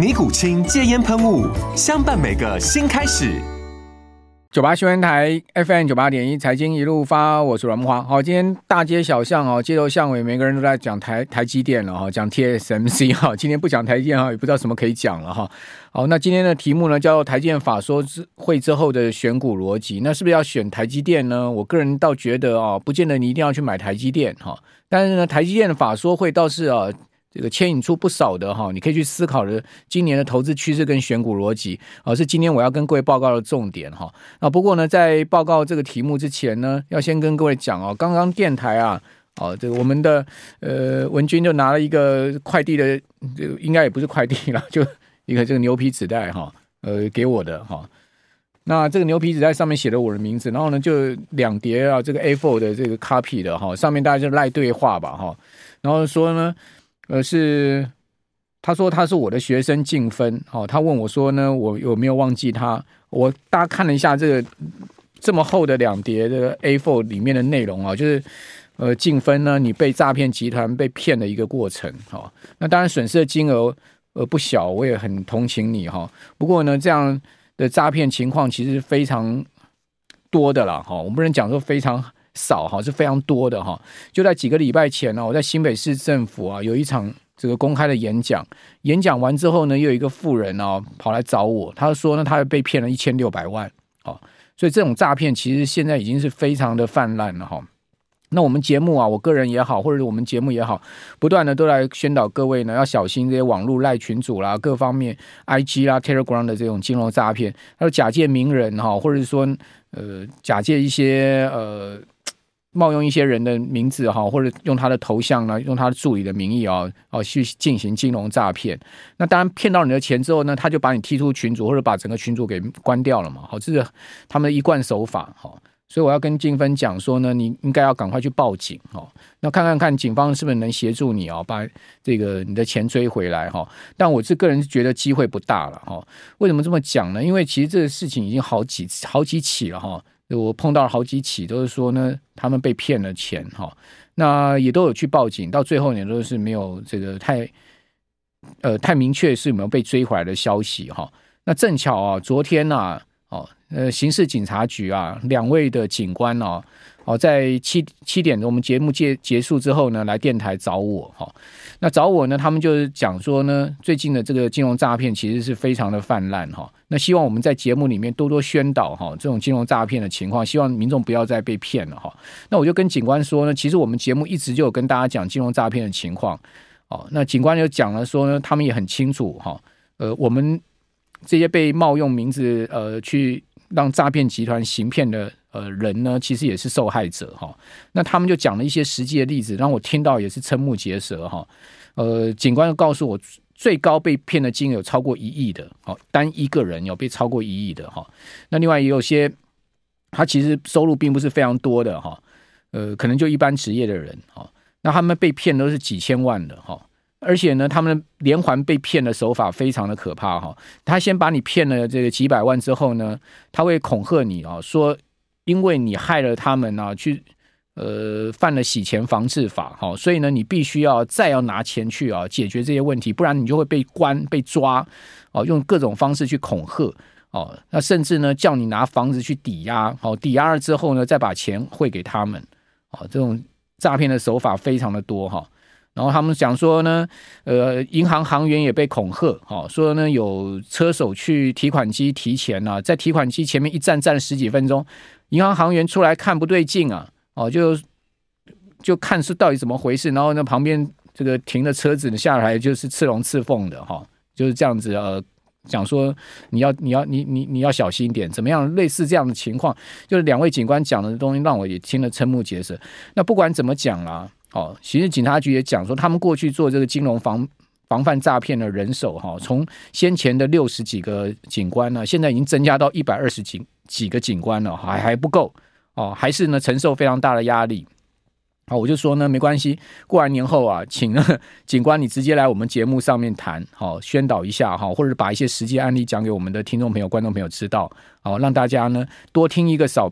尼古清戒烟喷雾，相伴每个新开始。九八新闻台 FM 九八点一，财经一路发，我是阮木华。好，今天大街小巷哦，街头巷尾，每个人都在讲台台积电了哈，讲 TSMC 哈。今天不讲台积电哈，也不知道什么可以讲了哈。好，那今天的题目呢，叫做台积电法说之会之后的选股逻辑。那是不是要选台积电呢？我个人倒觉得啊，不见得你一定要去买台积电哈。但是呢，台积电的法说会倒是啊。这个牵引出不少的哈，你可以去思考的今年的投资趋势跟选股逻辑啊，是今天我要跟各位报告的重点哈。啊，不过呢，在报告这个题目之前呢，要先跟各位讲哦，刚刚电台啊，哦，这个我们的呃文君就拿了一个快递的，这个应该也不是快递了，就一个这个牛皮纸袋哈，呃，给我的哈。那这个牛皮纸袋上面写了我的名字，然后呢，就两叠啊，这个 A4 的这个 copy 的哈，上面大家就赖对话吧哈，然后说呢。呃，是他说他是我的学生静芬，哦，他问我说呢，我有没有忘记他？我大家看了一下这个这么厚的两叠的 A4 里面的内容啊，就是呃，静芬呢，你被诈骗集团被骗的一个过程，哈，那当然损失的金额呃不小，我也很同情你哈。不过呢，这样的诈骗情况其实非常多的了，哈，我们不能讲说非常。少哈，是非常多的哈，就在几个礼拜前呢，我在新北市政府啊有一场这个公开的演讲，演讲完之后呢，又有一个富人哦跑来找我，他说呢，他被骗了一千六百万哦，所以这种诈骗其实现在已经是非常的泛滥了哈。那我们节目啊，我个人也好，或者我们节目也好，不断的都来宣导各位呢，要小心这些网络赖群组啦，各方面 IG 啦、Telegram 的这种金融诈骗，还有假借名人哈，或者是说呃假借一些呃。冒用一些人的名字哈，或者用他的头像呢，用他的助理的名义啊，哦去进行金融诈骗。那当然骗到你的钱之后呢，他就把你踢出群组，或者把整个群组给关掉了嘛。好，这是他们的一贯手法哈。所以我要跟静芬讲说呢，你应该要赶快去报警哈。那看看看警方是不是能协助你啊，把这个你的钱追回来哈。但我是个人是觉得机会不大了哈。为什么这么讲呢？因为其实这个事情已经好几好几起了哈。我碰到了好几起，都是说呢，他们被骗了钱哈，那也都有去报警，到最后也都是没有这个太呃太明确是有没有被追回来的消息哈。那正巧啊，昨天呐，哦，呃，刑事警察局啊，两位的警官哦。哦，在七七点我们节目结结束之后呢，来电台找我哈。那找我呢，他们就是讲说呢，最近的这个金融诈骗其实是非常的泛滥哈。那希望我们在节目里面多多宣导哈，这种金融诈骗的情况，希望民众不要再被骗了哈。那我就跟警官说呢，其实我们节目一直就有跟大家讲金融诈骗的情况。哦，那警官就讲了说呢，他们也很清楚哈。呃，我们这些被冒用名字呃去让诈骗集团行骗的。呃，人呢，其实也是受害者哈。那他们就讲了一些实际的例子，让我听到也是瞠目结舌哈。呃，警官又告诉我，最高被骗的金额有超过一亿的，好，单一个人有被超过一亿的哈。那另外也有些，他其实收入并不是非常多的哈，呃，可能就一般职业的人哈。那他们被骗都是几千万的哈，而且呢，他们连环被骗的手法非常的可怕哈。他先把你骗了这个几百万之后呢，他会恐吓你啊，说。因为你害了他们啊，去呃犯了洗钱防治法，哈，所以呢，你必须要再要拿钱去啊解决这些问题，不然你就会被关被抓，哦，用各种方式去恐吓，哦，那甚至呢叫你拿房子去抵押，好，抵押了之后呢再把钱汇给他们，哦，这种诈骗的手法非常的多哈，然后他们讲说呢，呃，银行行员也被恐吓，哈，说呢有车手去提款机提钱啊，在提款机前面一站站了十几分钟，银行行员出来看不对劲啊，哦，就就看是到底怎么回事，然后呢旁边这个停的车子下来就是刺龙刺凤的，哈，就是这样子呃。讲说你要你要你你你要小心一点，怎么样？类似这样的情况，就是两位警官讲的东西，让我也听了瞠目结舌。那不管怎么讲啦，哦，其实警察局也讲说，他们过去做这个金融防防范诈骗的人手，哈，从先前的六十几个警官呢，现在已经增加到一百二十几几个警官了，还还不够哦，还是呢承受非常大的压力。好，我就说呢，没关系。过完年后啊，请 警官你直接来我们节目上面谈，好，宣导一下哈，或者把一些实际案例讲给我们的听众朋友、观众朋友知道，好，让大家呢多听一个少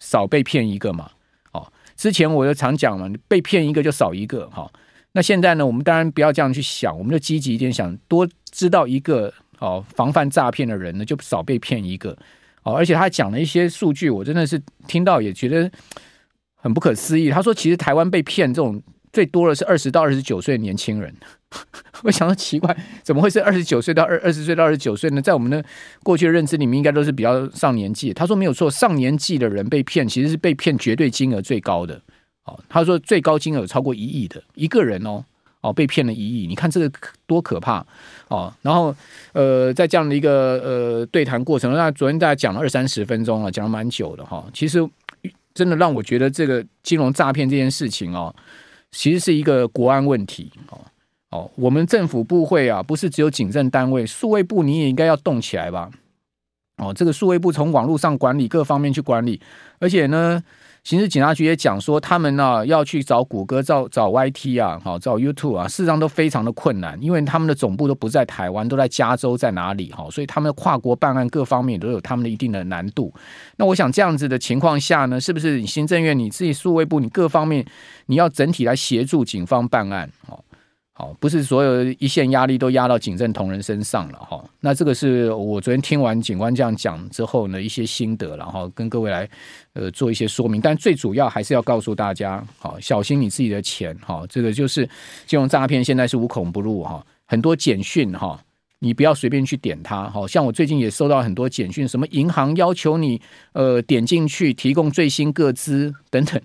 少被骗一个嘛。好，之前我就常讲嘛，被骗一个就少一个。好，那现在呢，我们当然不要这样去想，我们就积极一点想，多知道一个哦，防范诈骗的人呢，就少被骗一个。哦，而且他讲了一些数据，我真的是听到也觉得。很不可思议，他说其实台湾被骗这种最多的是二十到二十九岁的年轻人。我想说奇怪，怎么会是二十九岁到二二十岁到二十九岁呢？在我们的过去的认知里面，应该都是比较上年纪。他说没有错，上年纪的人被骗，其实是被骗绝对金额最高的。哦，他说最高金额超过一亿的一个人哦，哦被骗了一亿，你看这个多可怕哦。然后呃，在这样的一个呃对谈过程，那昨天大家讲了二三十分钟了，讲了蛮久的哈、哦。其实。真的让我觉得这个金融诈骗这件事情哦，其实是一个国安问题哦哦，我们政府部会啊，不是只有警政单位，数位部你也应该要动起来吧？哦，这个数位部从网络上管理各方面去管理，而且呢。刑事警察局也讲说，他们呢、要去找谷歌、找找 YT 啊，好找 YouTube 啊，事实上都非常的困难，因为他们的总部都不在台湾，都在加州，在哪里？哈，所以他们的跨国办案各方面都有他们的一定的难度。那我想这样子的情况下呢，是不是行政院你自己数位部，你各方面你要整体来协助警方办案？哦。好，不是所有一线压力都压到警政同仁身上了哈。那这个是我昨天听完警官这样讲之后呢，一些心得，然后跟各位来呃做一些说明。但最主要还是要告诉大家，好，小心你自己的钱哈。这个就是金融诈骗现在是无孔不入哈，很多简讯哈，你不要随便去点它。好像我最近也收到很多简讯，什么银行要求你呃点进去提供最新个资等等。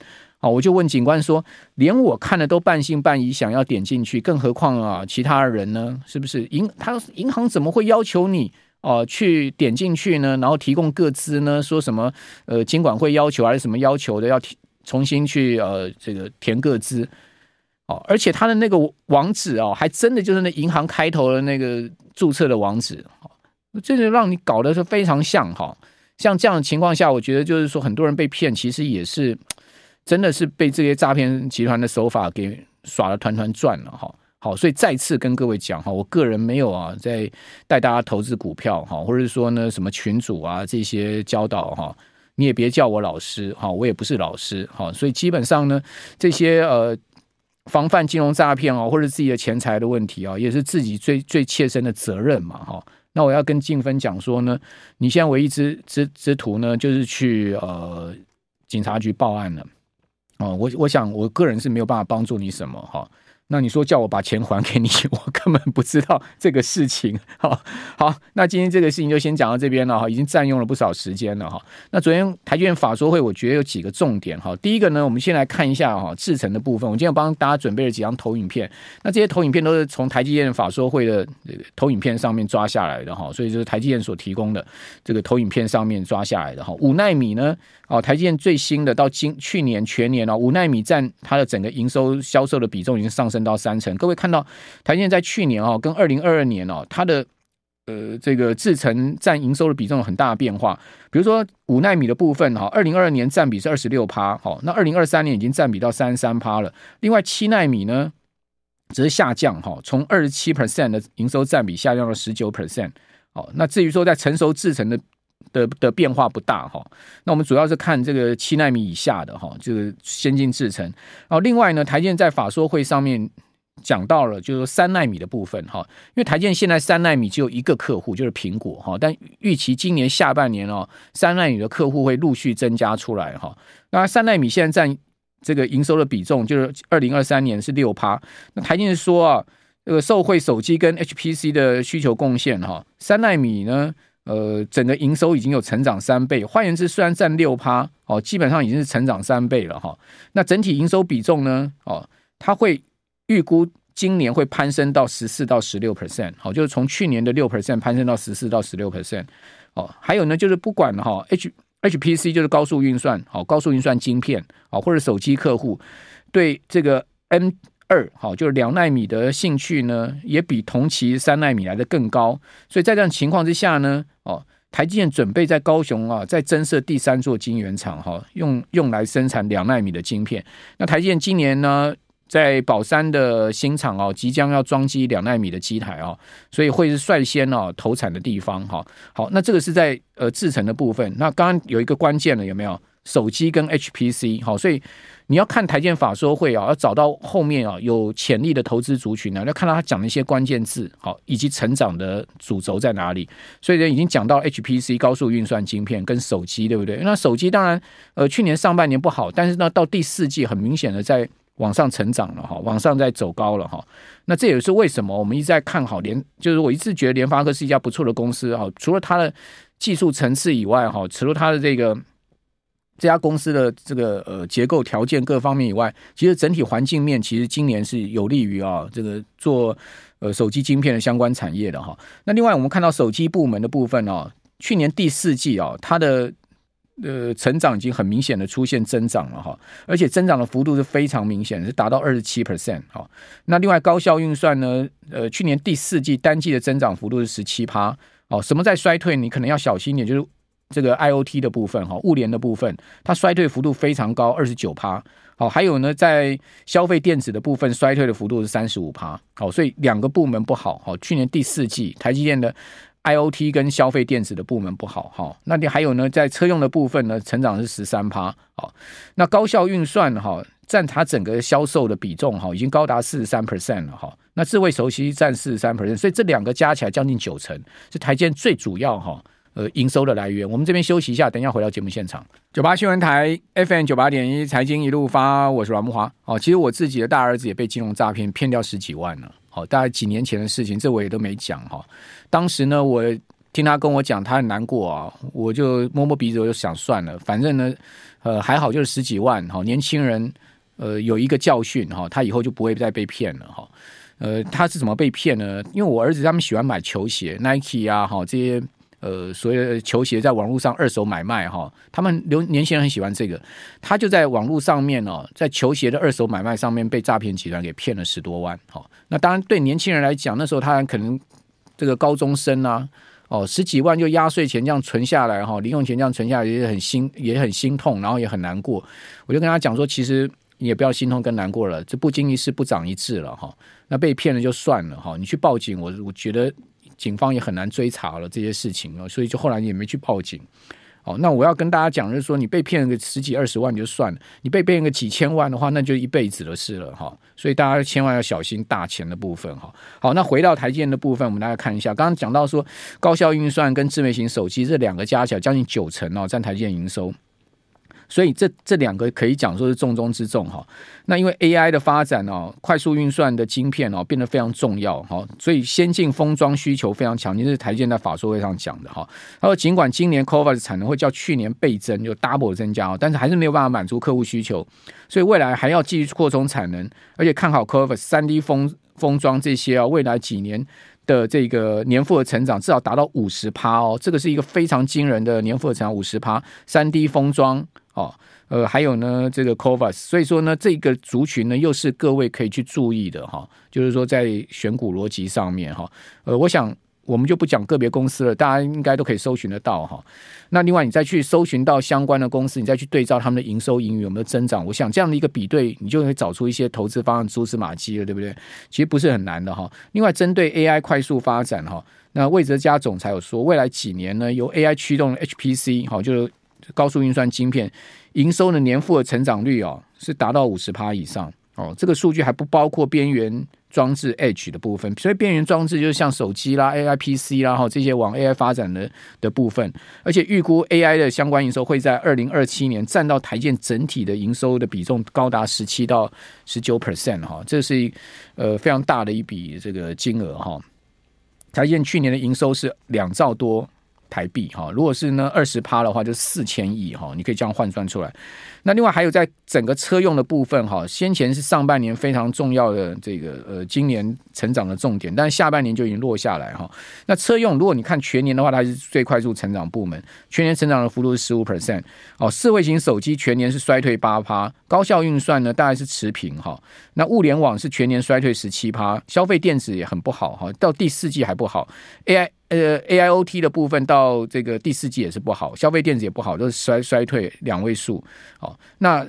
我就问警官说，连我看了都半信半疑，想要点进去，更何况啊，其他人呢？是不是银他银行怎么会要求你哦、去点进去呢？然后提供个资呢？说什么呃，监管会要求还是什么要求的？要重新去呃这个填个资哦，而且他的那个网址哦，还真的就是那银行开头的那个注册的网址，哦，这就让你搞得是非常像哈。像这样的情况下，我觉得就是说，很多人被骗，其实也是。真的是被这些诈骗集团的手法给耍得团团转了哈，好，所以再次跟各位讲哈，我个人没有啊在带大家投资股票哈，或者说呢什么群主啊这些教导哈，你也别叫我老师哈，我也不是老师哈，所以基本上呢这些呃防范金融诈骗啊或者自己的钱财的问题啊，也是自己最最切身的责任嘛哈。那我要跟静芬讲说呢，你现在唯一之之之途呢，就是去呃警察局报案了。哦，我我想我个人是没有办法帮助你什么哈。那你说叫我把钱还给你，我根本不知道这个事情。好，好，那今天这个事情就先讲到这边了哈，已经占用了不少时间了哈。那昨天台积电法说会，我觉得有几个重点哈。第一个呢，我们先来看一下哈，制程的部分。我今天帮大家准备了几张投影片，那这些投影片都是从台积电法说会的这个投影片上面抓下来的哈，所以就是台积电所提供的这个投影片上面抓下来的哈。五奈米呢，哦，台积电最新的到今去年全年哦，五奈米占它的整个营收销售的比重已经上升。到三成，各位看到台积电在去年哦，跟二零二二年哦，它的呃这个制程占营收的比重有很大的变化。比如说五奈米的部分哈，二零二二年占比是二十六趴，好，那二零二三年已经占比到三十三趴了。另外七奈米呢，则是下降哈，从二十七 percent 的营收占比下降到十九 percent。好，那至于说在成熟制程的。的的变化不大哈，那我们主要是看这个七纳米以下的哈，这个先进制程。然后另外呢，台建在法说会上面讲到了，就是三纳米的部分哈，因为台建现在三纳米只有一个客户，就是苹果哈，但预期今年下半年哦，三纳米的客户会陆续增加出来哈。那三纳米现在占这个营收的比重，就是二零二三年是六趴。那台建说啊，这个受惠手机跟 HPC 的需求贡献哈，三纳米呢，呃，整个营收已经有成长三倍。换言之，虽然占六趴，哦，基本上已经是成长三倍了哈。那整体营收比重呢，哦，它会预估今年会攀升到十四到十六 percent，好，就是从去年的六 percent 攀升到十四到十六 percent。哦，还有呢，就是不管哈 H HPC 就是高速运算，好，高速运算晶片，好，或者手机客户对这个 M 二，好，就是两奈米的兴趣呢，也比同期三奈米来的更高。所以在这样情况之下呢，哦，台积电准备在高雄啊，再增设第三座晶圆厂，哈，用用来生产两奈米的晶片。那台积电今年呢，在宝山的新厂哦，即将要装机两奈米的机台哦，所以会是率先哦投产的地方哈。好，那这个是在呃制程的部分。那刚刚有一个关键的，有没有手机跟 HPC？好，所以你要看台建法说会啊，要找到后面啊有潜力的投资族群呢，要看到他讲的一些关键字，好，以及成长的主轴在哪里。所以呢，已经讲到 HPC 高速运算晶片跟手机，对不对？那手机当然呃去年上半年不好，但是呢到第四季很明显的在。往上成长了哈，往上在走高了哈。那这也是为什么我们一直在看好联，就是我一直觉得联发科是一家不错的公司哈。除了它的技术层次以外哈，除了它的这个这家公司的这个呃结构条件各方面以外，其实整体环境面其实今年是有利于啊这个做呃手机晶片的相关产业的哈。那另外我们看到手机部门的部分哦，去年第四季啊它的。呃，成长已经很明显的出现增长了哈，而且增长的幅度是非常明显，是达到二十七 percent 哈。那另外高效运算呢？呃，去年第四季单季的增长幅度是十七趴哦。什么在衰退？你可能要小心一点，就是这个 IOT 的部分哈，物联的部分，它衰退幅度非常高，二十九趴。好，还有呢，在消费电子的部分衰退的幅度是三十五趴。好，所以两个部门不好。好，去年第四季台积电的。IOT 跟消费电子的部门不好哈，那你还有呢，在车用的部分呢，成长是十三趴，好，那高效运算哈占它整个销售的比重哈，已经高达四十三 percent 了哈，那智慧手机占四十三 percent，所以这两个加起来将近九成，是台积电最主要哈呃营收的来源。我们这边休息一下，等一下回到节目现场。九八新闻台 FM 九八点一财经一路发，我是阮木华。哦，其实我自己的大儿子也被金融诈骗骗掉十几万了。好，大概几年前的事情，这我也都没讲哈。当时呢，我听他跟我讲，他很难过啊，我就摸摸鼻子，我就想算了，反正呢，呃，还好就是十几万哈，年轻人呃有一个教训哈，他以后就不会再被骗了哈。呃，他是怎么被骗呢？因为我儿子他们喜欢买球鞋，Nike 啊，哈这些。呃，所谓球鞋在网络上二手买卖哈，他们留年轻人很喜欢这个，他就在网络上面哦，在球鞋的二手买卖上面被诈骗集团给骗了十多万。好，那当然对年轻人来讲，那时候他可能这个高中生啊，哦，十几万就压岁钱这样存下来哈，零用钱这样存下来也很心也很心痛，然后也很难过。我就跟他讲说，其实你也不要心痛跟难过了，这不经一事不长一智了哈。那被骗了就算了哈，你去报警，我我觉得。警方也很难追查了这些事情哦，所以就后来也没去报警。哦，那我要跟大家讲，就是说你被骗个十几二十万就算了，你被骗个几千万的话，那就一辈子的事了哈。所以大家千万要小心大钱的部分哈。好，那回到台积电的部分，我们大家看一下，刚刚讲到说高效运算跟智慧型手机这两个加起来将近九成哦，占台积电营收。所以这这两个可以讲说是重中之重哈。那因为 AI 的发展哦，快速运算的晶片哦变得非常重要哈，所以先进封装需求非常强，这是台积电在法说会上讲的哈。他说尽管今年 CoWoS 产能会较去年倍增，就 double 增加哦，但是还是没有办法满足客户需求，所以未来还要继续扩充产能，而且看好 CoWoS 三 D 封封装这些啊，未来几年的这个年复合成长至少达到五十趴哦，这个是一个非常惊人的年复合成长五十趴，三 D 封装。哦，呃，还有呢，这个 CoWoS，所以说呢，这个族群呢，又是各位可以去注意的哈。就是说，在选股逻辑上面哈，呃，我想我们就不讲个别公司了，大家应该都可以搜寻得到哈。那另外，你再去搜寻到相关的公司，你再去对照他们的营收、盈余有没有增长，我想这样的一个比对，你就会找出一些投资方案、蛛丝马迹了，对不对？其实不是很难的哈。另外，针对 AI 快速发展哈，那魏哲家总裁有说，未来几年呢，由 AI 驱动 HPC 哈，就是。高速运算晶片营收的年复合成长率哦，是达到五十趴以上哦。这个数据还不包括边缘装置 Edge 的部分，所以边缘装置就是像手机啦、AI PC 啦，哈这些往 AI 发展的的部分，而且预估 AI 的相关营收会在二零二七年占到台积电整体的营收的比重高达十七到十九 percent 哈，这是呃非常大的一笔这个金额哈。台积电去年的营收是两兆多台币哈，如果是呢二十趴的话，就四千亿哈，你可以这样换算出来。那另外还有在整个车用的部分哈，先前是上半年非常重要的这个呃今年成长的重点，但是下半年就已经落下来哈。那车用如果你看全年的话，它是最快速成长部门，全年成长的幅度是十五 percent 哦。智慧型手机全年是衰退八趴，高效运算呢大概是持平哈。那物联网是全年衰退十七趴，消费电子也很不好哈，到第四季还不好。AI 呃 AIoT 的部分到这个第四季也是不好，消费电子也不好，都是衰衰退两位数哦。那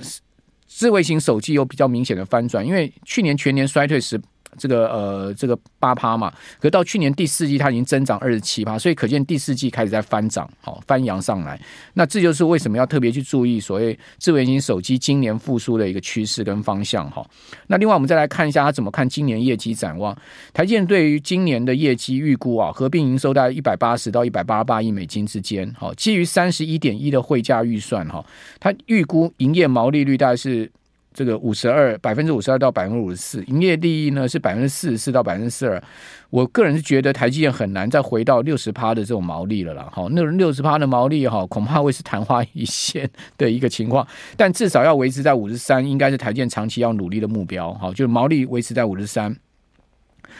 智慧型手机有比较明显的翻转，因为去年全年衰退是，这个呃这个八趴嘛，可到去年第四季它已经增长二十七趴，所以可见第四季开始在翻涨，好翻扬上来。那这就是为什么要特别去注意所谓智慧型手机今年复苏的一个趋势跟方向哈。那另外我们再来看一下它怎么看今年业绩展望。台积电对于今年的业绩预估啊，合并营收大概一百八十到一百八十八亿美金之间，好，基于三十一点一的汇价预算哈，它预估营业毛利率大概是。这个五十二百分之五十二到百分之五十四，营业利益呢是百分之四十四到百分之四十二。我个人是觉得台积电很难再回到六十趴的这种毛利了啦。哈，那六十趴的毛利哈，恐怕会是昙花一现的一个情况。但至少要维持在五十三，应该是台积电长期要努力的目标。哈，就是毛利维持在五十三。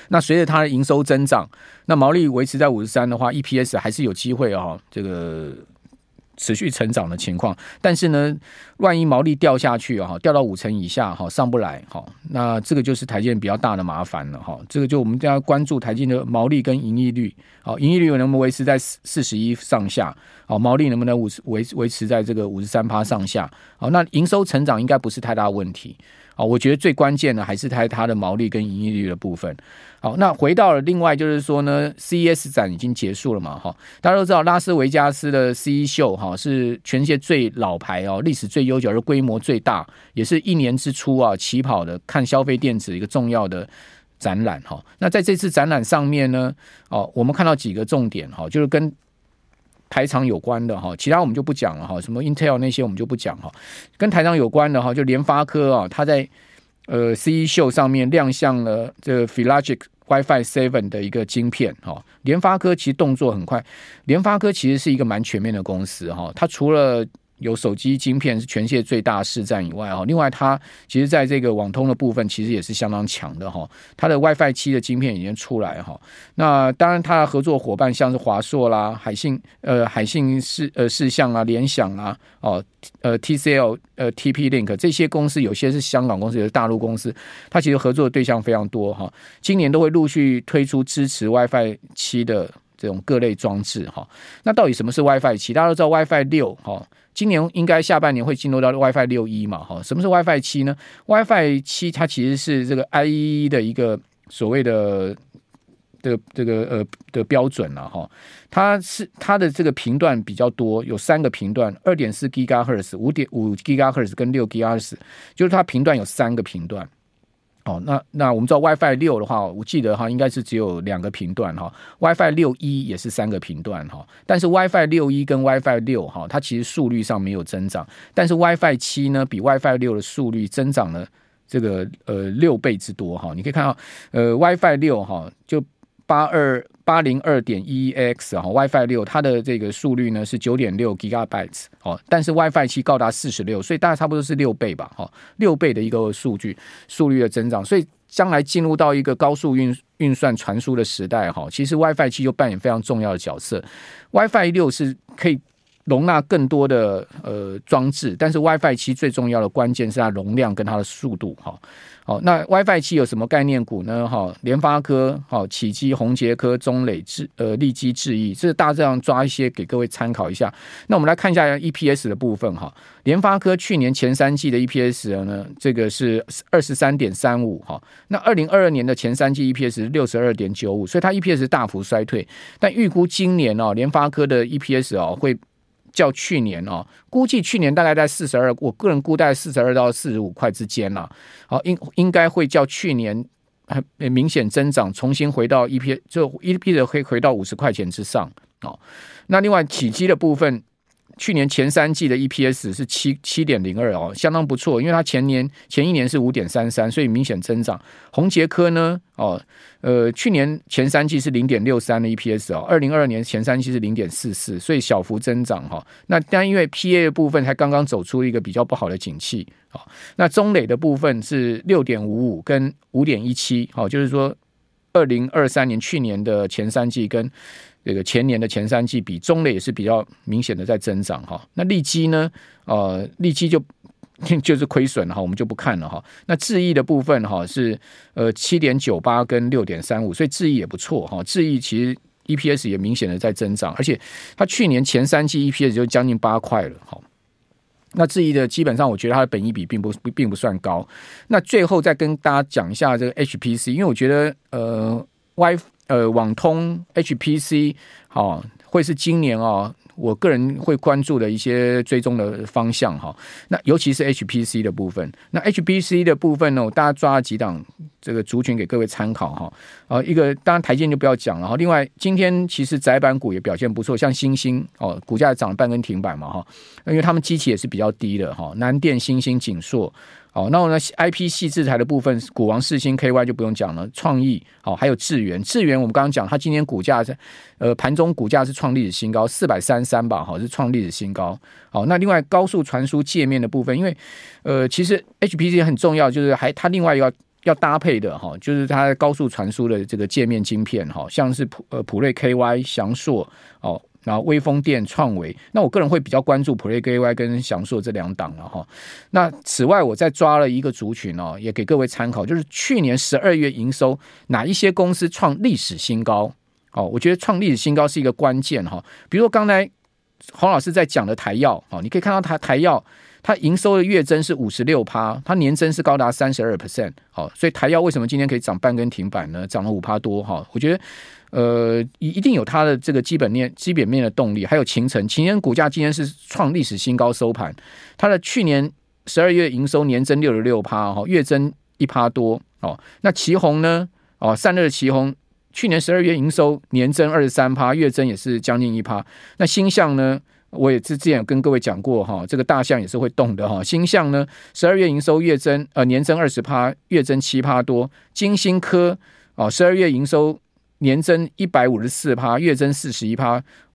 那随着它的营收增长，那毛利维持在五十三的话，EPS 还是有机会啊。这个。持续成长的情况，但是呢，万一毛利掉下去哈，掉到五成以下哈，上不来哈，那这个就是台积电比较大的麻烦了哈。这个就我们要关注台积电的毛利跟盈利率，好，盈利率能不能维持在四十一上下？好，毛利能不能五十维维持在这个五十三趴上下？好，那营收成长应该不是太大问题。好，我觉得最关键的还是它它的毛利跟盈利率的部分。好，那回到了另外就是说呢，CES 展已经结束了嘛，哈，大家都知道拉斯维加斯的 CE 秀哈是全世界最老牌哦，历史最悠久，而规模最大，也是一年之初啊起跑的看消费电子一个重要的展览哈。那在这次展览上面呢，哦，我们看到几个重点哈，就是跟台厂有关的哈，其他我们就不讲了哈，什么 Intel 那些我们就不讲哈，跟台厂有关的哈，就联发科啊，它在。呃，CE 秀上面亮相了这个 Philogic WiFi Seven 的一个晶片哈。联发科其实动作很快，联发科其实是一个蛮全面的公司哈。它除了有手机晶片是全世界最大市占以外哈，另外它其实在这个网通的部分其实也是相当强的哈。它的 WiFi 七的晶片已经出来哈。那当然，它的合作伙伴像是华硕啦、海信呃海信视呃视像啊、联想啊、哦呃 TCL 呃 TP Link 这些公司，有些是香港公司，有些是大陆公司，它其实合作的对象非常多哈。今年都会陆续推出支持 WiFi 七的这种各类装置哈。那到底什么是 WiFi 七？大家都知道 WiFi 六哈。今年应该下半年会进入到 WiFi 六一嘛？哈，什么是 WiFi 七呢？WiFi 七它其实是这个 IE 的一个所谓的的这个呃的标准了哈。它是它的这个频段比较多，有三个频段：二点四 GHz、五点五 GHz 跟六 GHz，就是它频段有三个频段。哦，那那我们知道 WiFi 六的话，我记得哈，应该是只有两个频段哈。WiFi 六一也是三个频段哈，但是 WiFi 六一跟 WiFi 六哈，它其实速率上没有增长，但是 WiFi 七呢，比 WiFi 六的速率增长了这个呃六倍之多哈。你可以看到，呃，WiFi 六哈就。八二八零二点一 x 哈，WiFi 六它的这个速率呢是九点六 Gigabytes 哦，但是 WiFi 七高达四十六，所以大概差不多是六倍吧，哈，六倍的一个数据速率的增长，所以将来进入到一个高速运运算传输的时代哈，其实 WiFi 七就扮演非常重要的角色，WiFi 六是可以。容纳更多的呃装置，但是 WiFi 七最重要的关键是它容量跟它的速度哈。好，那 WiFi 七有什么概念股呢？哈，联发科、好启基、宏捷科、中磊智呃立基智易，这是大致上抓一些给各位参考一下。那我们来看一下 EPS 的部分哈。联发科去年前三季的 EPS 呢，这个是二十三点三五哈。那二零二二年的前三季 EPS 六十二点九五，所以它 EPS 大幅衰退。但预估今年哦，联发科的 EPS 哦会。较去年哦，估计去年大概在四十二，我个人估在四十二到四十五块之间啦。好，应应该会较去年很明显增长，重新回到一批就一批的可以回到五十块钱之上哦。那另外起机的部分。去年前三季的 EPS 是七七点零二哦，相当不错，因为它前年前一年是五点三三，所以明显增长。宏捷科呢，哦，呃，去年前三季是零点六三的 EPS 哦，二零二二年前三季是零点四四，所以小幅增长哈、那但因为 PA 部分才刚刚走出一个比较不好的景气啊、哦，那中磊的部分是六点五五跟五点一七，好，就是说二零二三年去年的前三季跟。这个前年的前三季比中磊也是比较明显的在增长哈，那利基呢？呃，利基就 就是亏损哈，我们就不看了哈。那智易的部分哈是呃七点九八跟六点三五，所以智易也不错哈。智易其实 EPS 也明显的在增长，而且它去年前三季 EPS 就将近八块了哈。那智易的基本上我觉得它的本益比并不并不算高。那最后再跟大家讲一下这个 HPC，因为我觉得呃 WiFi 呃，网通 HPC 好、哦，会是今年、哦，我个人会关注的一些追踪的方向哈、那尤其是 HPC 的部分，那 HPC 的部分呢，我大家抓了几档这个族群给各位参考哈。啊、一个当然台积就不要讲了哈。另外，今天其实窄板股也表现不错，像星星哦，股价涨了半根停板嘛哈，因为他们基期也是比较低的哈。南电、星星、景硕。哦，那我呢？I P 系制裁的部分，股王四星 K Y 就不用讲了，创意好，还有智源，智源我们刚刚讲，它今天股价在呃盘中股价是创历史新高，四百三三吧，好是创历史新高。好，那另外高速传输界面的部分，因为呃其实 H P C 很重要，就是还它另外要要搭配的哈，就是它高速传输的这个界面晶片哈，像是普呃普瑞 K Y 祥硕哦。然后威风电、创维，那我个人会比较关注普瑞 KY 跟翔硕这两档了哈。那此外，我再抓了一个族群哦，也给各位参考，就是去年十二月营收哪一些公司创历史新高？哦，我觉得创历史新高是一个关键哈。比如说刚才黄老师在讲的台燿，哦，你可以看到台台燿它营收的月增是五十六趴，它年增是高达三十二 percent。好，所以台燿为什么今天可以涨半根停板呢？涨了五趴多哈，我觉得。呃，一一定有它的这个基本面、基本面的动力，还有勤诚，勤诚股价今天是创历史新高收盘，它的去年十二月营收年增六十六趴，哈，月增一趴多哦。那奇鋐呢？哦，散热的奇鋐去年十二月营收年增二十三趴，月增也是将近一趴。那星象呢？我也之之前有跟各位讲过哈，这个大象也是会动的哈。星象呢，十二月营收月增呃年增二十趴，月增七趴多。金星科哦，十二月营收。年增一百五十四趴，月增四十一趴。